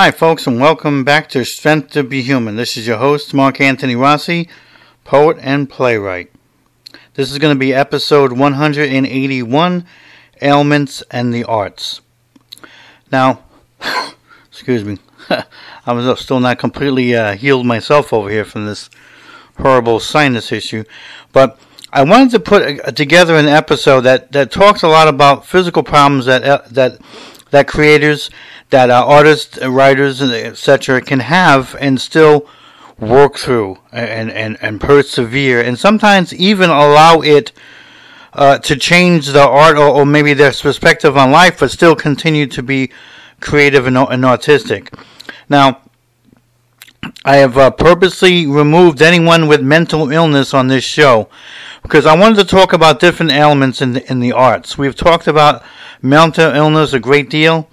Hi, folks, and welcome back to Strength to Be Human. This is your host, Mark Antony Rossi, poet and playwright. This is going to be episode 181 Ailments and the Arts. Now, excuse me, I'm still not completely uh, healed myself over here from this horrible sinus issue, but I wanted to put a, together an episode that, that talks a lot about physical problems that uh, that that creators that uh, artists, writers, etc., can have and still work through and, and, and persevere, and sometimes even allow it uh, to change the art or, or, maybe their perspective on life, but still continue to be creative and, and artistic. Now, I have uh, purposely removed anyone with mental illness on this show because I wanted to talk about different elements in the, in the arts. We've talked about mental illness a great deal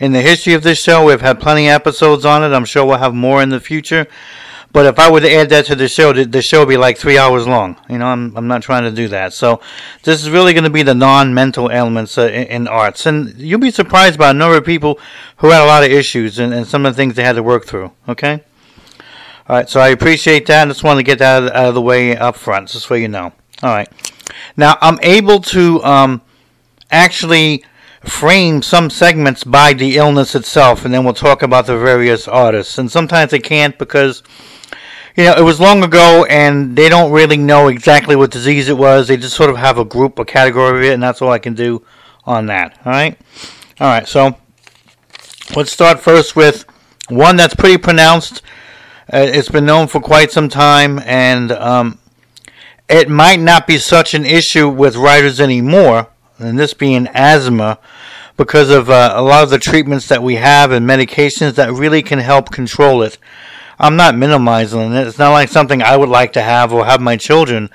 in the history of this show. We've had plenty of episodes on it. I'm sure we'll have more in the future. But if I were to add that to the show, the show would be like three hours long. You know, I'm, I'm not trying to do that. So this is really going to be the non-mental elements uh, in, in, arts. And you'll be surprised by a number of people who had a lot of issues and, and some of the things they had to work through. Okay? All right, so I appreciate that. I just want to get that out of the way up front, just so you know. All right. Now, I'm able to um, actually frame some segments by the illness itself, and then we'll talk about the various artists. And sometimes they can't because, you know, it was long ago and they don't really know exactly what disease it was. They just sort of have a group, a category of it, and that's all I can do on that. All right? All right, so let's start first with one that's pretty pronounced. Uh, it's been known for quite some time, and um, it might not be such an issue with writers anymore and this being asthma, because of uh, a lot of the treatments that we have and medications that really can help control it. I'm not minimizing it. It's not like something I would like to have or have my children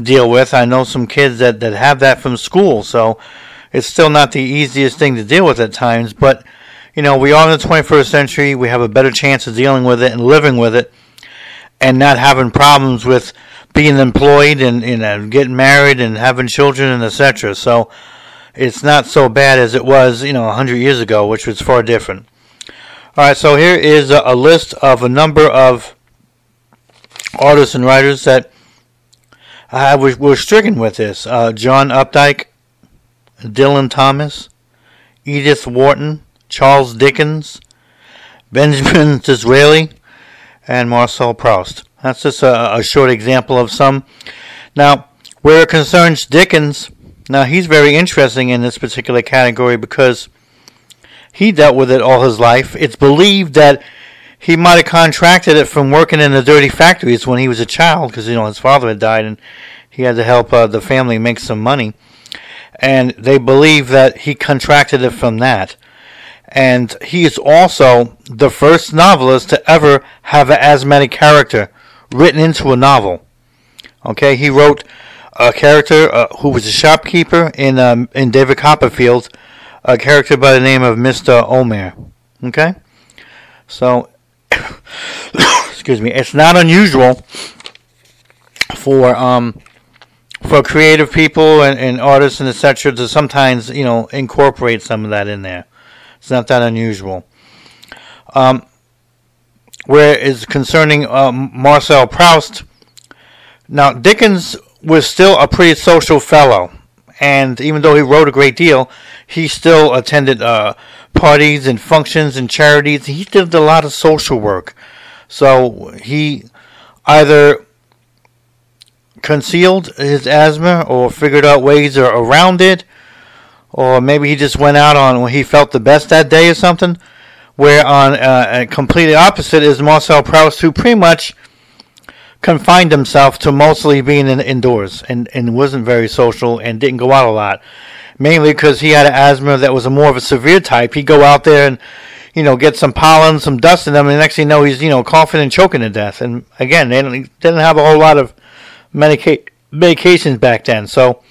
deal with. I know some kids that, that have that from school, so it's still not the easiest thing to deal with at times. But, you know, we are in the 21st century. We have a better chance of dealing with it and living with it and not having problems with being employed and, and getting married and having children and etc. So it's not so bad as it was, you know, 100 years ago, which was far different. All right, so here is a, a list of a number of artists and writers that I was, were stricken with this. Uh, John Updike, Dylan Thomas, Edith Wharton, Charles Dickens, Benjamin Disraeli, and Marcel Proust. That's just a, a short example of some. Now, where it concerns Dickens, now he's very interesting in this particular category because he dealt with it all his life. It's believed that he might have contracted it from working in the dirty factories when he was a child because you know his father had died and he had to help uh, the family make some money. And they believe that he contracted it from that. And he is also the first novelist to ever have an asthmatic character written into a novel. Okay, he wrote a character uh, who was a shopkeeper in um, in David Copperfield, a character by the name of Mister Omer. Okay, so excuse me, it's not unusual for um for creative people and, and artists and etc. to sometimes you know incorporate some of that in there. It's not that unusual. Um, where is concerning um, Marcel Proust. Now Dickens was still a pretty social fellow, and even though he wrote a great deal, he still attended uh, parties and functions and charities. He did a lot of social work, so he either concealed his asthma or figured out ways around it, or maybe he just went out on when he felt the best that day or something. Where on uh, completely opposite is Marcel Proust, who pretty much confined himself to mostly being in, indoors and, and wasn't very social and didn't go out a lot. Mainly because he had asthma that was a more of a severe type. He'd go out there and, you know, get some pollen, some dust in them, and the next thing you know, he's, you know, coughing and choking to death. And again, they didn't, didn't have a whole lot of medica- medications back then. So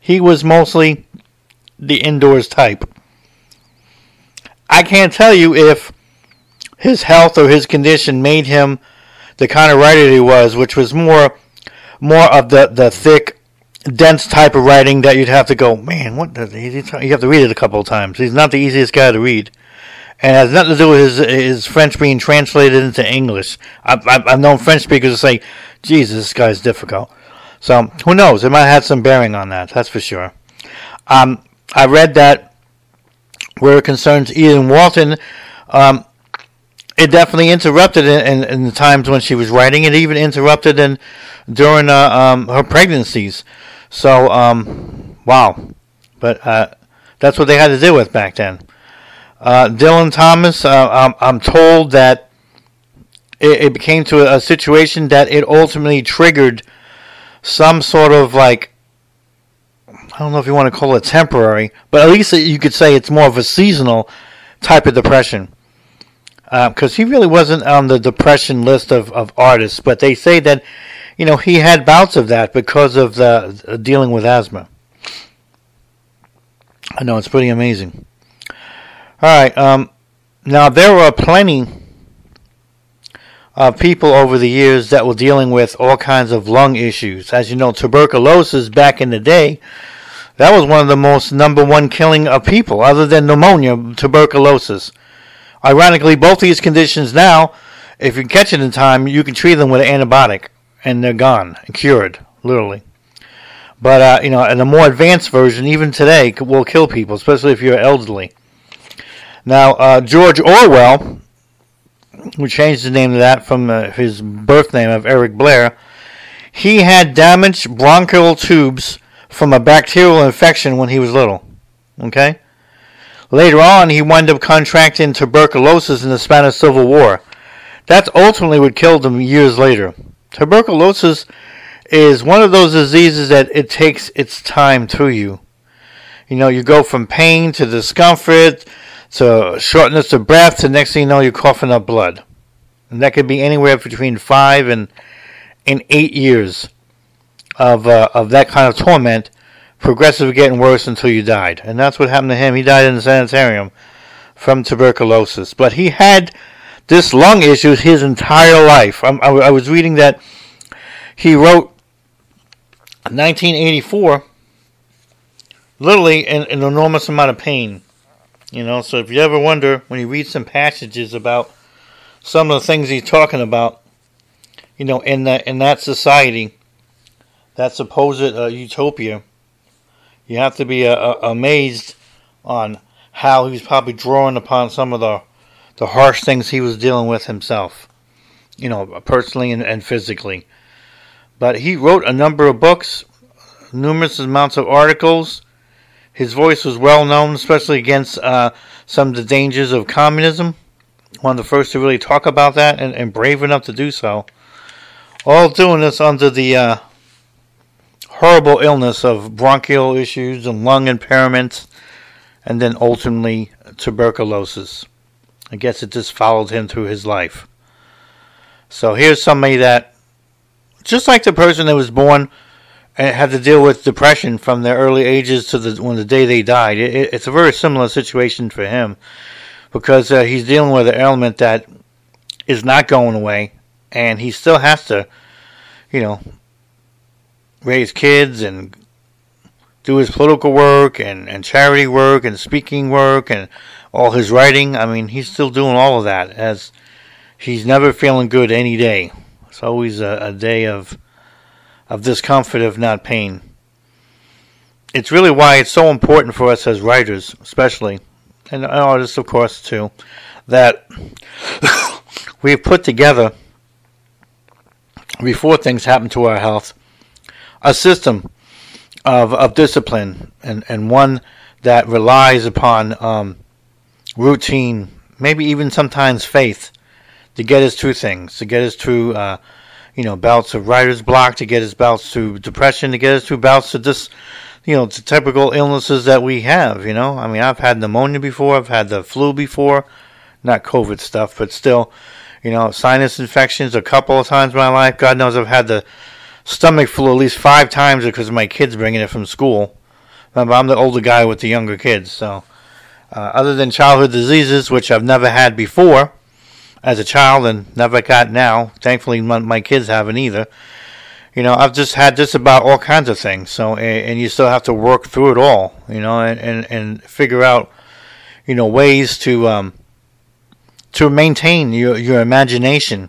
he was mostly the indoors type. I can't tell you if his health or his condition made him the kind of writer he was, which was more more of the, the thick, dense type of writing that you'd have to go, man, what does he, you have to read it a couple of times. He's not the easiest guy to read. And it has nothing to do with his, his French being translated into English. I've, I've known French speakers say, Jesus, this guy's difficult. So who knows? It might have some bearing on that, that's for sure. Um, I read that where it concerns Edith Wharton, um, it definitely interrupted in, in, in, the times when she was writing. It even interrupted in during uh, um, her pregnancies. So, um, wow. But uh, that's what they had to deal with back then. Uh, Dylan Thomas, uh, I'm, I'm, told that it, it became to a, a situation that it ultimately triggered some sort of like don't know if you want to call it temporary, but at least you could say it's more of a seasonal type of depression because uh, he really wasn't on the depression list of, of artists, but they say that, you know, he had bouts of that because of the dealing with asthma. I know it's pretty amazing. All right, um, now there were plenty of people over the years that were dealing with all kinds of lung issues. As you know, tuberculosis back in the day, that was one of the most number one killing of people, other than pneumonia, tuberculosis. Ironically, both these conditions now, if you catch it in time, you can treat them with an antibiotic, and they're gone, cured, literally. But uh, you know, and a more advanced version, even today, will kill people, especially if you're elderly. Now, uh, George Orwell, who changed the name to that from uh, his birth name of Eric Blair, he had damaged bronchial tubes from a bacterial infection when he was little. Okay? Later on, he wound up contracting tuberculosis in the Spanish Civil War. That's ultimately what killed him years later. Tuberculosis is one of those diseases that it takes its time to you. You know, you go from pain to discomfort to shortness of breath to next thing you know, you're coughing up blood. And that could be anywhere between five and, and eight years of, uh, of that kind of torment progressively getting worse until you died. And that's what happened to him. He died in the sanitarium from tuberculosis. But he had this lung issue his entire life. I, was reading that he wrote 1984 literally in an enormous amount of pain. You know, so if you ever wonder when you read some passages about some of the things he's talking about, you know, in that in that society, that supposed uh, utopia, you have to be uh, uh, amazed on how he's probably drawing upon some of the the harsh things he was dealing with himself, you know, personally and, and physically. But he wrote a number of books, numerous amounts of articles. His voice was well known, especially against uh, some of the dangers of communism. One of the first to really talk about that, and, and brave enough to do so. All doing this under the uh, horrible illness of bronchial issues and lung impairments, and then ultimately tuberculosis. I guess it just followed him through his life. So here's somebody that, just like the person that was born and had to deal with depression from their early ages to the when the day they died, it, it's a very similar situation for him because uh, he's dealing with an ailment that is not going away, and he still has to, you know, raise kids and do his political work and, and charity work and speaking work and all his writing. I mean, he's still doing all of that as he's never feeling good any day. It's always a, a day of of discomfort, if not pain. It's really why it's so important for us as writers, especially, and artists, of course, too, that we've put together before things happen to our health a system of, of discipline and, and one that relies upon um, routine, maybe even sometimes faith, to get us through things, to get us through, uh, you know, bouts of writer's block, to get his bouts to depression, to get us through bouts of just, you know, the typical illnesses that we have, you know. I mean, I've had pneumonia before, I've had the flu before, not COVID stuff, but still, you know, sinus infections a couple of times in my life. God knows I've had the stomach flu at least five times because my kids bringing it from school. Remember, I'm the older guy with the younger kids, so uh, other than childhood diseases, which I've never had before as a child and never got now, thankfully my, my kids haven't either. You know, I've just had just about all kinds of things. So, and, and you still have to work through it all, you know, and, and, and figure out, you know, ways to um, to maintain your your imagination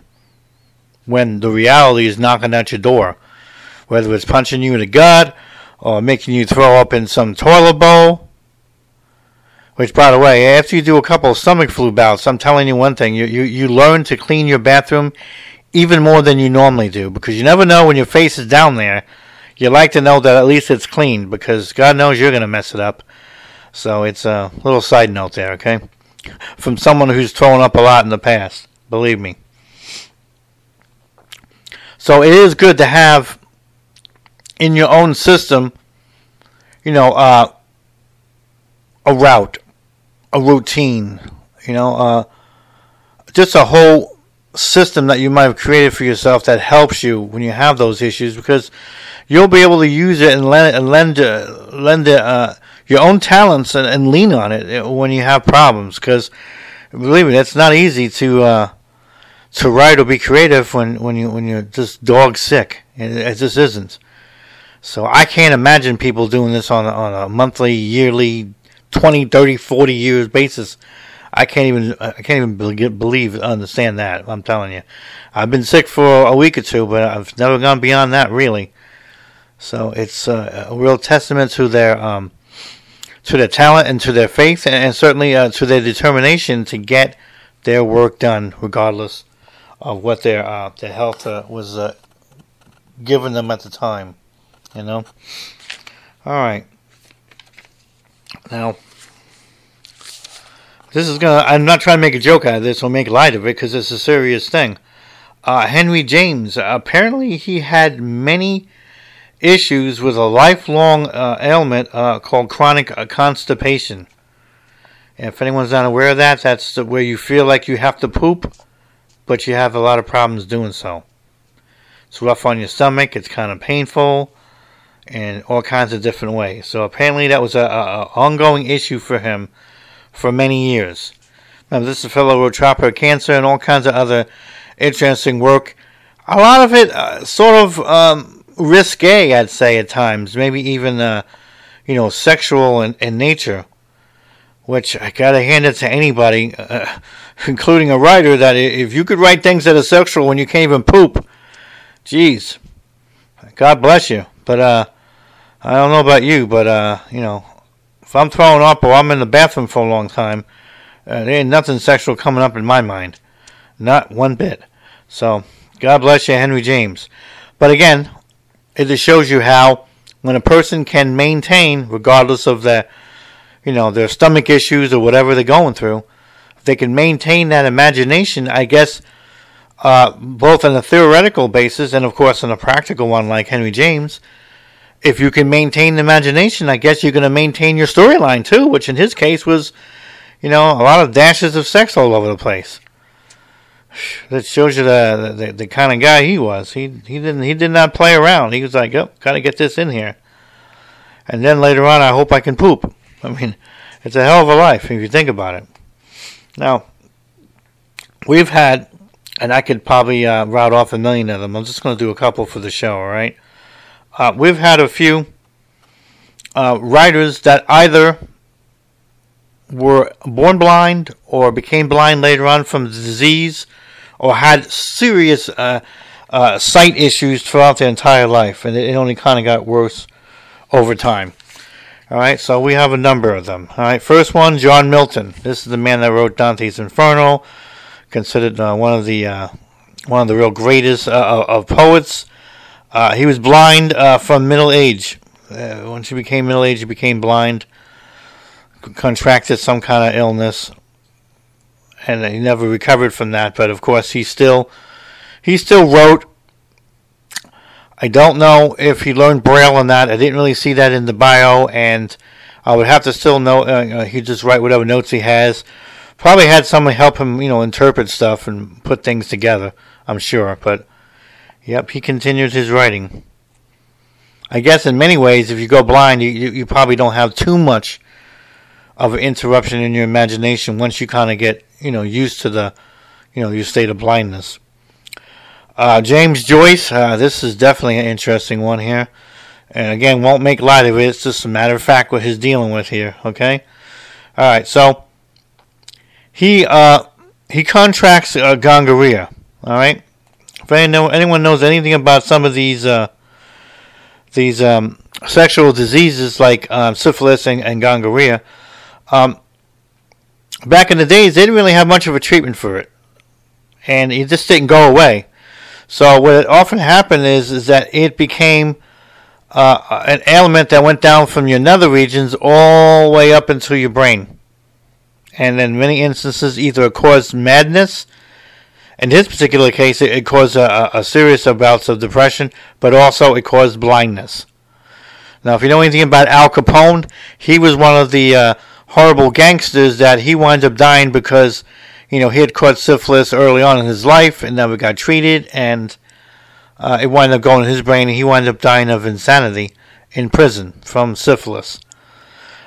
when the reality is knocking at your door, whether it's punching you in the gut or making you throw up in some toilet bowl. Which, by the way, after you do a couple of stomach flu bouts, I'm telling you one thing: you you, you learn to clean your bathroom even more than you normally do because you never know when your face is down there. You like to know that at least it's clean because God knows you're going to mess it up. So it's a little side note there, okay? From someone who's thrown up a lot in the past, believe me. So it is good to have in your own system, you know, uh, a route, a routine, you know, uh, just a whole system that you might have created for yourself that helps you when you have those issues because you'll be able to use it and lend and lend uh, lend uh, your own talents and, and, lean on it when you have problems. Because believe me it's not easy to uh, to write or be creative when, when you when you're just dog sick. It, it just isn't so I can't imagine people doing this on on a monthly yearly 20 30 40 years basis I can't even I can't even believe understand that. I'm telling you, I've been sick for a week or two, but I've never gone beyond that really. So it's uh, a real testament to their um, to their talent and to their faith, and, and certainly uh, to their determination to get their work done, regardless of what their uh, their health uh, was uh, given them at the time. You know. All right. Now, this is gonna. I'm not trying to make a joke out of this or make light of it because it's a serious thing. Uh, Henry James. Apparently, he had many issues with a lifelong uh, ailment uh, called chronic uh, constipation. And if anyone's not aware of that, that's where you feel like you have to poop, but you have a lot of problems doing so. It's rough on your stomach. It's kind of painful, and all kinds of different ways. So apparently, that was a, a, ongoing issue for him for many years. Now, this is a fellow wrote Tropic of Cancer and all kinds of other interesting work. A lot of it uh, sort of um, risque, I'd say, at times. Maybe even, uh, you know, sexual in, in, nature. Which I gotta hand it to anybody, uh, including a writer, that if you could write things that are sexual when you can't even poop, geez, God bless you. But uh, I don't know about you, but uh, you know, if I'm throwing up or I'm in the bathroom for a long time, uh, there ain't nothing sexual coming up in my mind. Not one bit. So, God bless you, Henry James. But again, it just shows you how when a person can maintain, regardless of their, you know, their stomach issues or whatever they're going through, if they can maintain that imagination, I guess, uh, both on a theoretical basis and, of course, on a practical one like Henry James, if you can maintain the imagination, I guess you're going to maintain your storyline too, which in his case was, you know, a lot of dashes of sex all over the place. That shows you the the, the kind of guy he was. He he didn't he did not play around. He was like, "Yep, gotta get this in here." And then later on, I hope I can poop. I mean, it's a hell of a life if you think about it. Now, we've had, and I could probably uh, route off a million of them. I'm just going to do a couple for the show, all right? Uh, we've had a few uh, writers that either were born blind or became blind later on from disease or had serious uh, uh, sight issues throughout their entire life, and it only kind of got worse over time. All right, so we have a number of them. All right, first one, John Milton. This is the man that wrote Dante's Inferno, considered uh, one of the uh, one of the real greatest uh, of poets. Uh, he was blind uh, from middle age. Uh, once he became middle age, he became blind. Contracted some kind of illness, and he never recovered from that. But of course, he still he still wrote I don't know if he learned Braille or not. I didn't really see that in the bio, and I would have to still know. Uh, uh he just write whatever notes he has. Probably had someone help him, you know, interpret stuff and put things together. I'm sure, but yep, he continued his writing. I guess in many ways, if you go blind, you, you, you probably don't have too much of an interruption in your imagination once you kind of get, you know, used to the, you know, your state of blindness. Uh, James Joyce, uh, this is definitely an interesting one here. And again, won't make light of it. It's just a matter of fact what he's dealing with here. Okay. All right. So he uh, he contracts uh, gonorrhea. All right. If anyone knows anything about some of these uh, these um, sexual diseases like um, syphilis and, and gonorrhea, um, back in the days they didn't really have much of a treatment for it, and it just didn't go away. So what often happened is is that it became uh, an ailment that went down from your nether regions all the way up into your brain, and in many instances either it caused madness. In his particular case, it, it caused a, a series of bouts of depression, but also it caused blindness. Now, if you know anything about Al Capone, he was one of the uh, horrible gangsters that he wound up dying because you know, he had caught syphilis early on in his life and never got treated, and uh, it wound up going in his brain, and he wound up dying of insanity in prison from syphilis.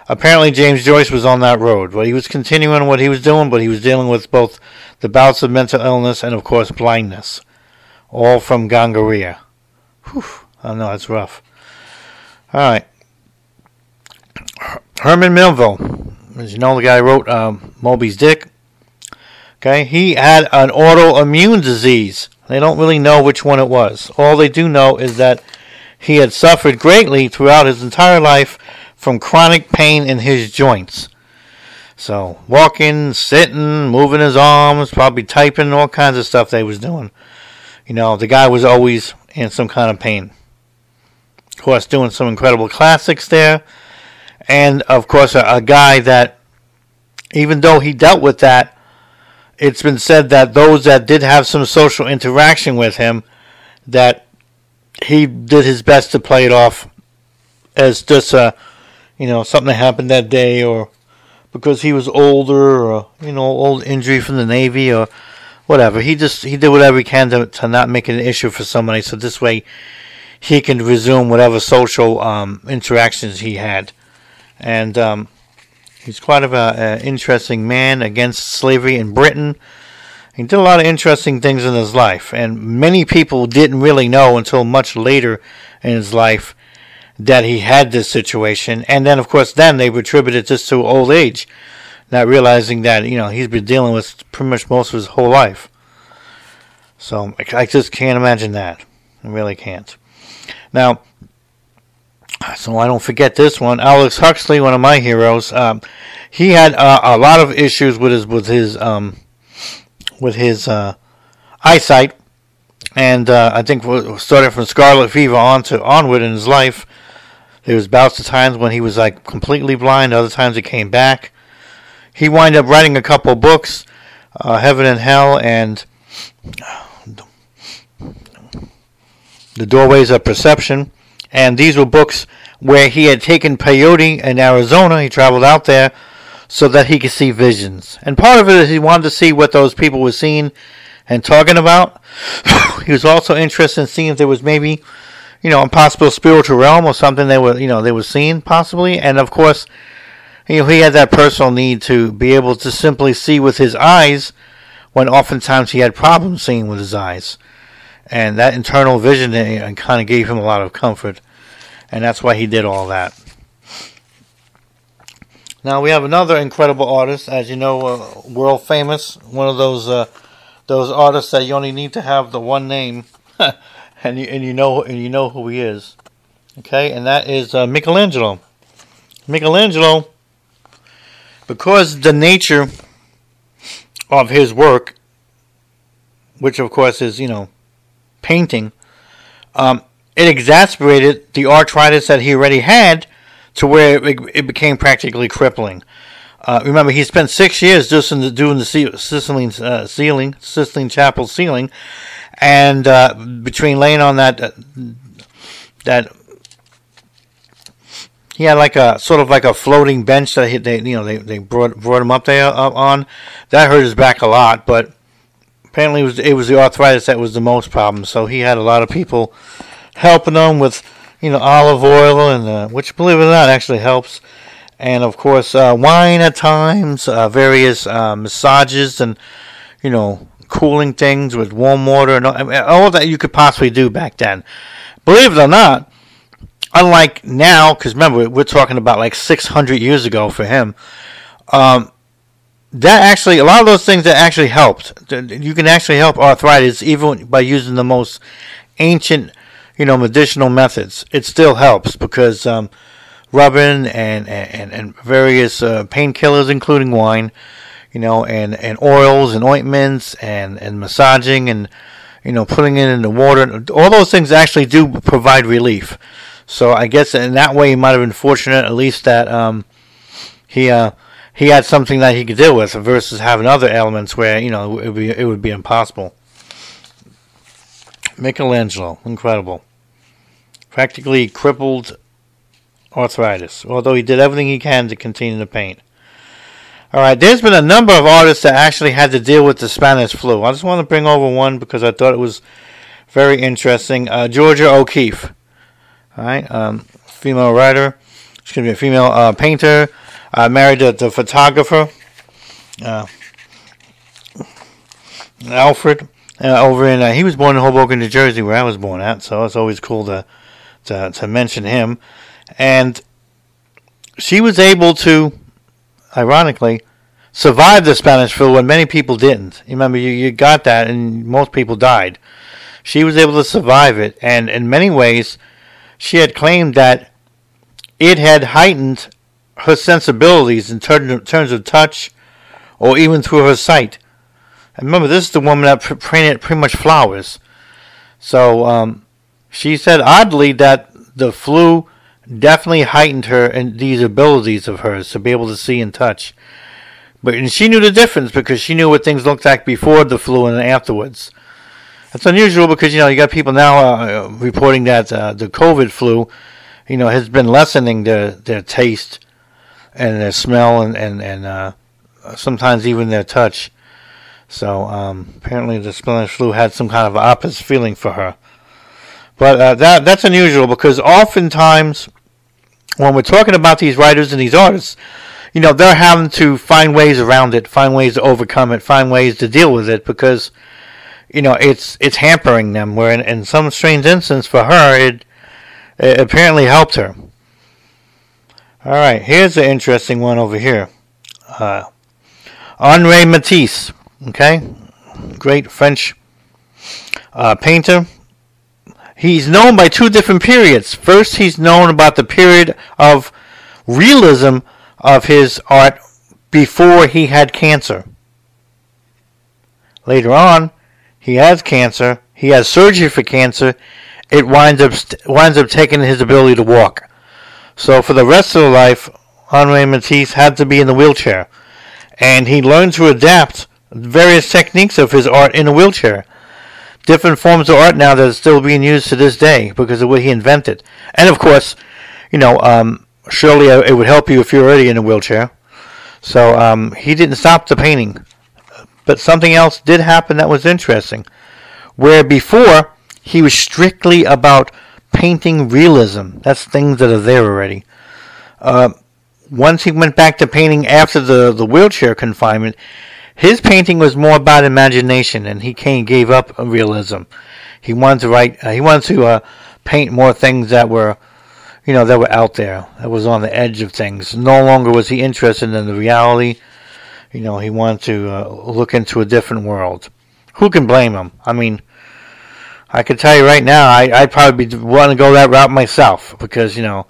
Apparently, James Joyce was on that road. Well, he was continuing what he was doing, but he was dealing with both the bouts of mental illness and, of course, blindness, all from gonorrhea. Whew, I know that's rough. All right, Herman Melville, as you know, the guy who wrote um, Moby's Dick. Okay, he had an autoimmune disease. They don't really know which one it was. All they do know is that he had suffered greatly throughout his entire life from chronic pain in his joints. So, walking, sitting, moving his arms, probably typing, all kinds of stuff they was doing. You know, the guy was always in some kind of pain. Of course, doing some incredible classics there. And, of course, a, a guy that, even though he dealt with that, it's been said that those that did have some social interaction with him, that he did his best to play it off as just a, you know, something that happened that day, or because he was older, or you know, old injury from the Navy, or whatever. He just he did whatever he can to to not make it an issue for somebody, so this way he can resume whatever social um, interactions he had, and um, He's quite of an interesting man against slavery in Britain. He did a lot of interesting things in his life, and many people didn't really know until much later in his life that he had this situation. And then, of course, then they've attributed this to old age, not realizing that you know he's been dealing with pretty much most of his whole life. So I just can't imagine that. I really can't. Now, so I don't forget this one. Alex Huxley, one of my heroes, um, he had uh, a lot of issues with his with his um, with his uh, eyesight, and uh, I think starting from scarlet fever on to onward in his life, there was bouts of times when he was like completely blind. Other times it came back. He wound up writing a couple books, uh, Heaven and Hell, and The Doorways of Perception and these were books where he had taken peyote in Arizona. He traveled out there so that he could see visions. And part of it is he wanted to see what those people were seeing and talking about. he was also interested in seeing if there was maybe, you know, a possible spiritual realm or something they were, you know, they were seeing possibly. And of course, you know, he had that personal need to be able to simply see with his eyes when oftentimes he had problems seeing with his eyes. And that internal vision kind of gave him a lot of comfort, and that's why he did all that. Now we have another incredible artist, as you know, uh, world famous, one of those uh, those artists that you only need to have the one name, and you and you know and you know who he is. Okay, and that is uh, Michelangelo. Michelangelo, because the nature of his work, which of course is you know painting, um, it exacerbated the arthritis that he already had to where it, it became practically crippling. Uh, remember, he spent six years just in the, doing the Sistine uh, ceiling, Sistine Chapel ceiling, and uh, between laying on that uh, that he had like a sort of like a floating bench that he, they you know they, they brought brought him up there up on. That hurt his back a lot, but apparently it was it was the arthritis that was the most problem. So he had a lot of people helping him with you know olive oil and uh, which believe it or not actually helps. And of course, uh, wine at times, uh, various uh, massages, and you know, cooling things with warm water and all, all that you could possibly do back then. Believe it or not, unlike now, because remember we're talking about like 600 years ago for him. Um, that actually, a lot of those things that actually helped. You can actually help arthritis even by using the most ancient, you know, medicinal methods. It still helps because um, rubbing and and, and various uh, painkillers, including wine, you know, and, and oils and ointments and, and massaging and, you know, putting it in the water. All those things actually do provide relief. So I guess in that way he might have been fortunate at least that um, he uh, he had something that he could deal with versus having other elements where you know it would be it would be impossible. Michelangelo, incredible, practically crippled arthritis. Although he did everything he can to continue to paint. All right, there's been a number of artists that actually had to deal with the Spanish flu. I just want to bring over one because I thought it was very interesting. Uh, Georgia O'Keeffe, all right, um, female writer, excuse me, a female uh, painter, uh, married to the photographer, uh, Alfred, uh, over in. Uh, he was born in Hoboken, New Jersey, where I was born at. So it's always cool to to, to mention him, and she was able to ironically, survive the Spanish flu when many people didn't. Remember, you, you got that, and most people died. She was able to survive it, and in many ways, she had claimed that it had heightened her sensibilities in terms of touch or even through her sight. And remember, this is the woman that painted pretty much flowers. So um, she said oddly that the flu definitely heightened her and these abilities of hers to be able to see and touch. But and she knew the difference because she knew what things looked like before the flu and afterwards. It's unusual because you know you got people now uh, reporting that uh, the COVID flu, you know, has been lessening their their taste and their smell and and and uh, sometimes even their touch. So um, apparently the Spanish flu had some kind of opposite feeling for her. But uh, that that's unusual because oftentimes when we're talking about these writers and these artists, you know, they're having to find ways around it, find ways to overcome it, find ways to deal with it because, you know, it's it's hampering them. Where in, in some strange instance for her, it, it apparently helped her. All right, here's an interesting one over here. Uh, Henri Matisse, okay, great French uh, painter he's known by two different periods. First, he's known about the period of realism of his art before he had cancer. Later on, he has cancer. He has surgery for cancer. It winds up winds up taking his ability to walk. So for the rest of his life, Henri Matisse had to be in the wheelchair, and he learned to adapt various techniques of his art in a wheelchair different forms of art now that are still being used to this day because of what he invented. And of course, you know, um, surely it would help you if you're already in a wheelchair. So um, he didn't stop the painting. But something else did happen that was interesting. Where before, he was strictly about painting realism. That's things that are there already. Uh, once he went back to painting after the, the wheelchair confinement, his painting was more about imagination, and he came gave up realism. He wanted to write. Uh, he wanted to uh, paint more things that were, you know, that were out there. That was on the edge of things. No longer was he interested in the reality. You know, he wanted to uh, look into a different world. Who can blame him? I mean, I can tell you right now, I I probably want to go that route myself because you know,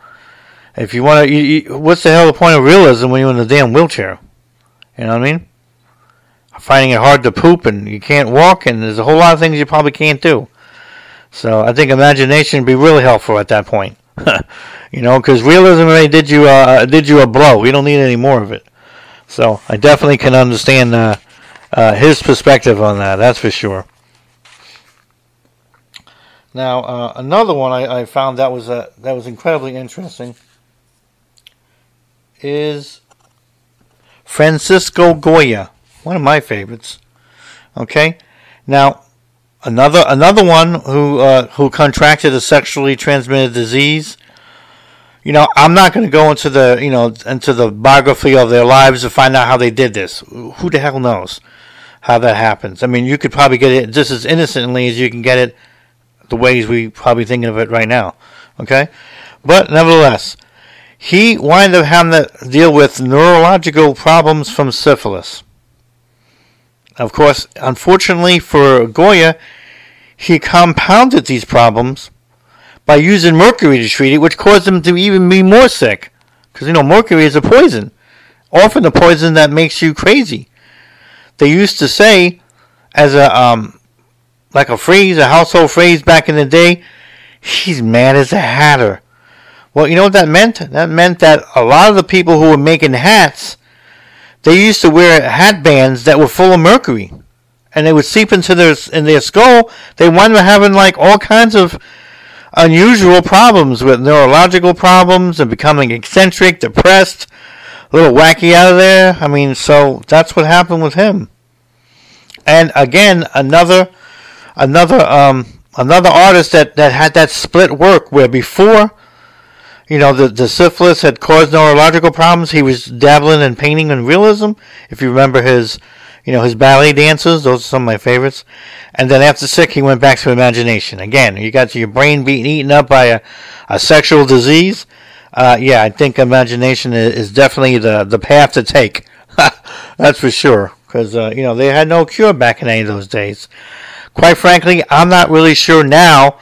if you want to, what's the hell the point of realism when you're in a damn wheelchair? You know what I mean? Finding it hard to poop and you can't walk and there's a whole lot of things you probably can't do. So I think imagination would be really helpful at that point. you know, because realism really did you uh, did you a blow. You don't need any more of it. So I definitely can understand uh, uh, his perspective on that. That's for sure. Now, uh, another one I, I, found that was uh, that was incredibly interesting is Francisco Goya, one of my favorites. Okay, now another another one who uh, who contracted a sexually transmitted disease. You know, I'm not going to go into the you know into the biography of their lives to find out how they did this. Who the hell knows how that happens? I mean, you could probably get it just as innocently as you can get it the ways we probably thinking of it right now. Okay, but nevertheless, he wound up having to deal with neurological problems from syphilis. Of course, unfortunately for Goya, he compounded these problems by using mercury to treat it, which caused him to even be more sick. Because, you know, mercury is a poison, often a poison that makes you crazy. They used to say, as a, um, like a phrase, a household phrase back in the day, he's mad as a hatter. Well, you know what that meant? That meant that a lot of the people who were making hats, they used to wear hat bands that were full of mercury, and they would seep into their in their skull. They wound up having like all kinds of unusual problems with neurological problems and becoming eccentric, depressed, a little wacky out of there. I mean, so that's what happened with him. And again, another another um another artist that that had that split work where before you know, the, the syphilis had caused neurological problems. He was dabbling in painting and realism. If you remember his, you know, his ballet dances, those are some of my favorites. And then after sick, he went back to imagination. Again, you got your brain being eaten up by a, a sexual disease. Uh, yeah, I think imagination is definitely the, the path to take. That's for sure. Because, uh, you know, they had no cure back in any of those days. Quite frankly, I'm not really sure now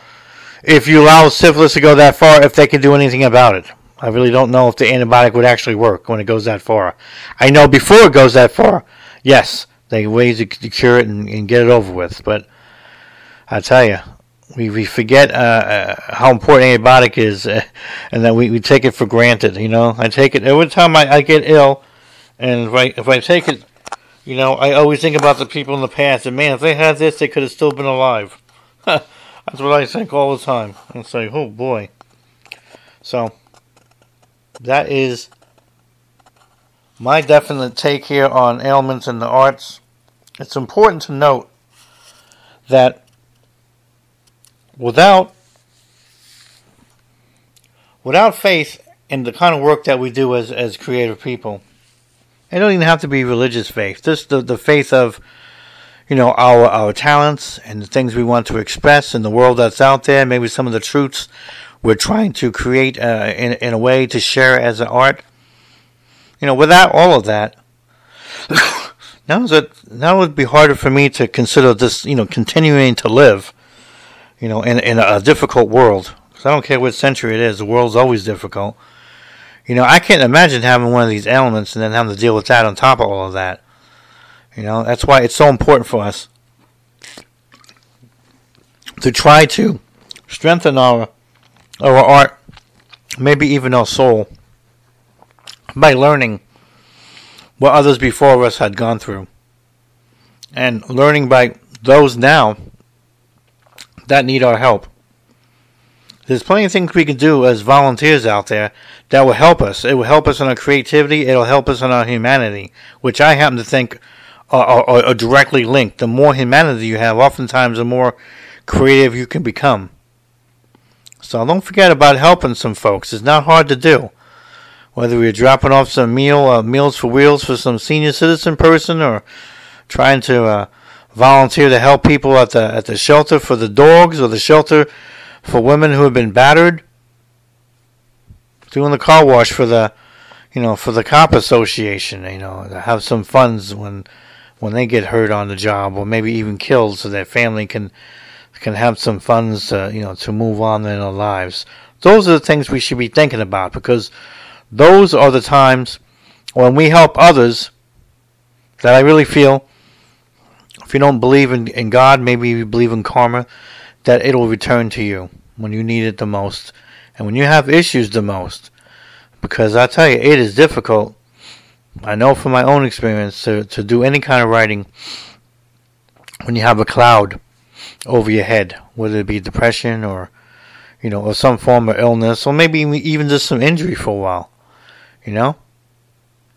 if you allow syphilis to go that far, if they can do anything about it. I really don't know if the antibiotic would actually work when it goes that far. I know before it goes that far, yes, they ways to cure it and, and, get it over with. But I tell you, we, we forget uh, uh, how important antibiotic is, uh, and that we, we take it for granted. You know, I take it every time I, I get ill, and if I if I take it, you know, I always think about the people in the past. And man, if they had this, they could have still been alive. That's what I think all the time. I say, oh boy. So, that is my definite take here on ailments in the arts. It's important to note that without without faith in the kind of work that we do as as creative people, it don't even have to be religious faith. Just the, the faith of you know, our our talents and the things we want to express in the world that's out there. Maybe some of the truths we're trying to create uh, in in a way to share as an art. You know, without all of that, now that now it would be harder for me to consider this. You know, continuing to live. You know, in in a difficult world. Because I don't care what century it is, the world's always difficult. You know, I can't imagine having one of these elements and then having to deal with that on top of all of that. You know, that's why it's so important for us to try to strengthen our our art, maybe even our soul, by learning what others before us had gone through, and learning by those now that need our help. There's plenty of things we can do as volunteers out there that will help us. It will help us in our creativity. It'll help us in our humanity, which I happen to think are, are, are directly linked. The more humanity you have, oftentimes the more creative you can become. So don't forget about helping some folks. It's not hard to do. Whether you're dropping off some meal, uh, meals for wheels for some senior citizen person, or trying to uh, volunteer to help people at the at the shelter for the dogs, or the shelter for women who have been battered, doing the car wash for the, you know, for the cop association. You know, to have some funds when when they get hurt on the job or maybe even killed so their family can can have some funds to, you know to move on in their lives. Those are the things we should be thinking about because those are the times when we help others that I really feel if you don't believe in, in God, maybe you believe in karma, that it'll return to you when you need it the most and when you have issues the most. Because I tell you, it is difficult I know from my own experience to, to do any kind of writing when you have a cloud over your head, whether it be depression or you know, or some form of illness, or maybe even just some injury for a while. You know,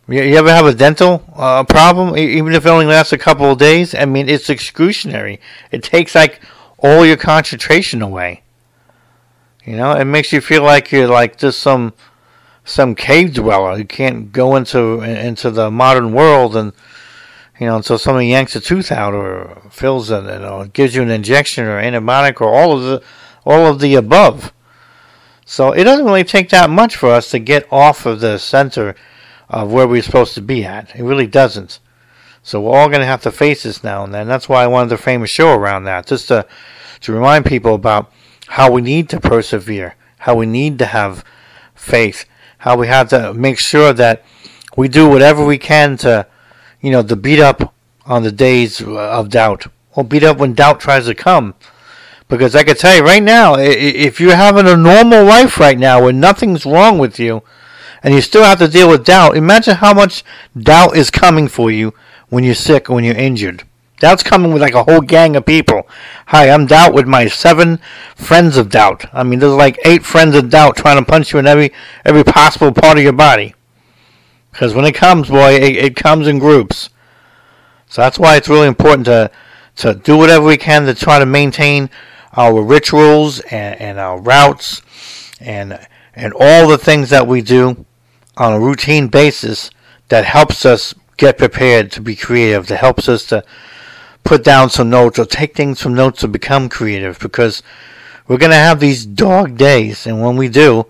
you, you ever have a dental uh, problem, even if it only lasts a couple of days? I mean, it's excruciating. It takes like all your concentration away. You know, it makes you feel like you're like just some some cave dweller. who can't go into into the modern world and you know until somebody yanks a tooth out or fills it or gives you an injection or antibiotic or all of the all of the above. So it doesn't really take that much for us to get off of the center of where we're supposed to be at. It really doesn't. So we're all going to have to face this now and then. That's why I wanted to frame a show around that, just to to remind people about how we need to persevere, how we need to have faith, how we have to make sure that we do whatever we can to, you know, to beat up on the days uh, of doubt, or beat up when doubt tries to come. Because I can tell you right now, if you're having a normal life right now where nothing's wrong with you, and you still have to deal with doubt, imagine how much doubt is coming for you when you're sick or when you're injured. Doubt's coming with like a whole gang of people. Hi, I'm Doubt with my seven friends of Doubt. I mean, there's like eight friends of Doubt trying to punch you in every every possible part of your body. Because when it comes, boy, it, it comes in groups. So that's why it's really important to to do whatever we can to try to maintain our rituals and, and our routes and and all the things that we do on a routine basis that helps us get prepared to be creative, that helps us to put down some notes or take things from notes to become creative because we're going to have these dog days. And when we do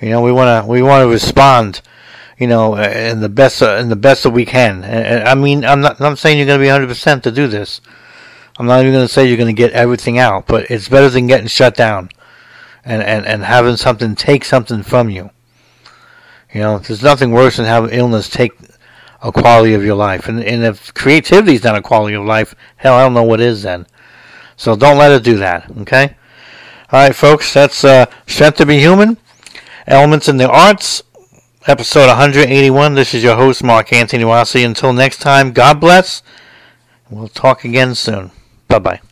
you know we want to we want to respond you know in the best in the best that we can. And, i mean i'm not i'm saying you're going to be 100% to do this. I'm not even going to say you're going to get everything out but it's better than getting shut down and, and and having something take something from you. You know there's nothing worse than having illness take a quality of your life. And, and if creativity is not a quality of life, hell, I don't know what is then. So don't let it do that, okay? All right, folks, that's uh, Strength to Be Human, Elements in the Arts, episode 181. This is your host, Mark Antony Rossi. Until next time, God bless. We'll talk again soon. Bye bye.